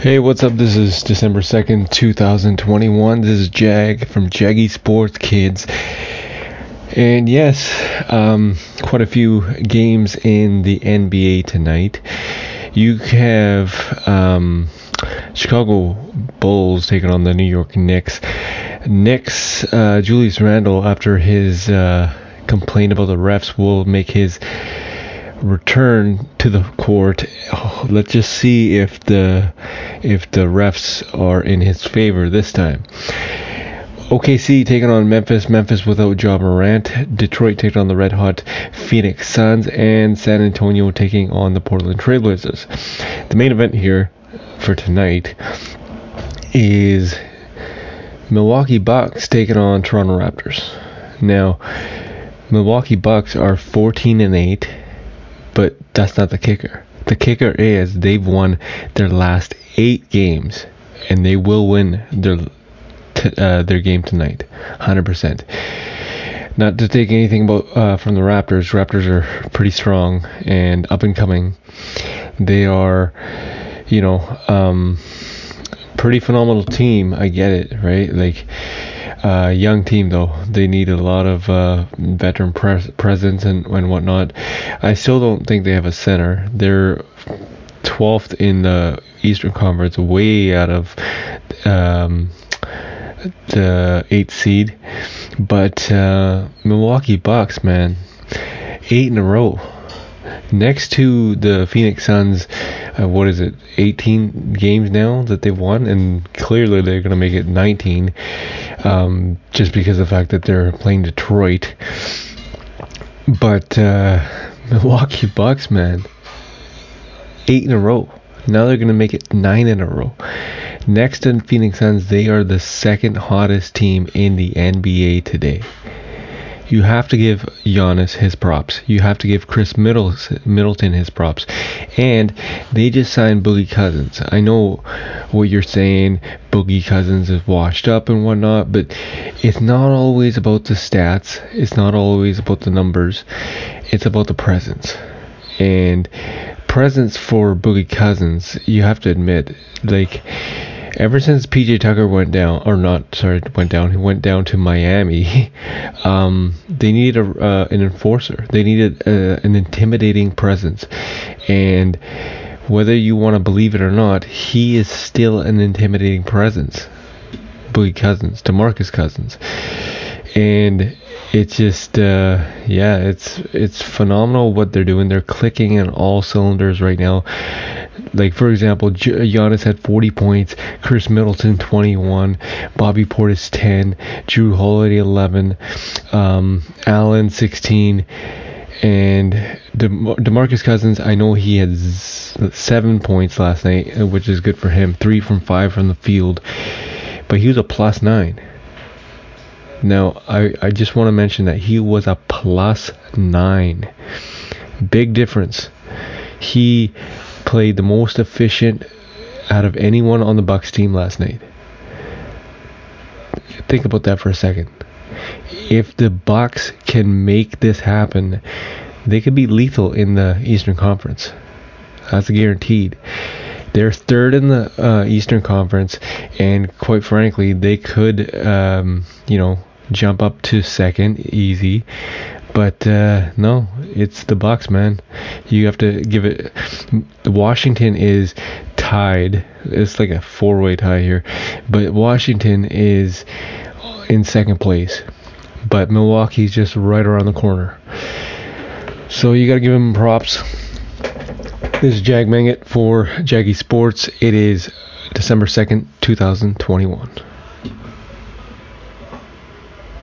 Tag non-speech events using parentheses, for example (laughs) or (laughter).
Hey, what's up? This is December 2nd, 2021. This is Jag from Jaggy Sports Kids. And yes, um, quite a few games in the NBA tonight. You have um, Chicago Bulls taking on the New York Knicks. Knicks, uh, Julius Randle, after his uh, complaint about the refs, will make his return to the court. Let's just see if the if the refs are in his favor this time. OKC taking on Memphis. Memphis without Ja Morant. Detroit taking on the red hot Phoenix Suns, and San Antonio taking on the Portland Trailblazers. The main event here for tonight is Milwaukee Bucks taking on Toronto Raptors. Now, Milwaukee Bucks are 14 and 8 but that's not the kicker. The kicker is they've won their last eight games, and they will win their t- uh, their game tonight, hundred percent. Not to take anything about uh, from the Raptors. Raptors are pretty strong and up and coming. They are, you know, um, pretty phenomenal team. I get it, right? Like uh, young team though. They need a lot of uh, veteran pres- presence and, and whatnot. I still don't think they have a center. They're 12th in the Eastern Conference, way out of um, the eighth seed. But uh, Milwaukee Bucks, man, eight in a row. Next to the Phoenix Suns, uh, what is it, 18 games now that they've won, and clearly they're going to make it 19 um, just because of the fact that they're playing Detroit. But uh, Milwaukee Bucks, man, eight in a row. Now they're going to make it nine in a row. Next to the Phoenix Suns, they are the second hottest team in the NBA today you have to give Giannis his props. You have to give Khris Middleton his props. And they just signed Boogie Cousins. I know what you're saying. Boogie Cousins is washed up and whatnot, but it's not always about the stats. It's not always about the numbers. It's about the presence. And presence for Boogie Cousins, you have to admit, like ever since PJ Tucker went down, or not, sorry, went down, he went down to Miami, (laughs) um, they needed a, uh, an enforcer. They needed uh, an intimidating presence. And whether you want to believe it or not, he is still an intimidating presence. Boogie Cousins, DeMarcus Cousins. And it's just uh, yeah it's it's phenomenal what they're doing they're clicking in all cylinders right now like for example Giannis had 40 points Khris Middleton 21 Bobby Portis 10 Jrue Holiday 11 um, Allen 16 and De- DeMarcus Cousins I know he had 7 points last night which is good for him 3 from 5 from the field but he was a plus 9 now, I, I just want to mention that he was a plus nine. Big difference. He played the most efficient out of anyone on the Bucks team last night. Think about that for a second. If the Bucks can make this happen, they could be lethal in the Eastern Conference. That's guaranteed. They're third in the uh, Eastern Conference, and quite frankly, they could, um, you know, jump up to second easy. But uh, no, it's the Bucks, man. You have to give it. Washington is tied. It's like a four-way tie here, but Washington is in second place. But Milwaukee's just right around the corner. So you gotta give them props. This is Jag Manget for Jaggy Sports. It is December 2nd, 2021.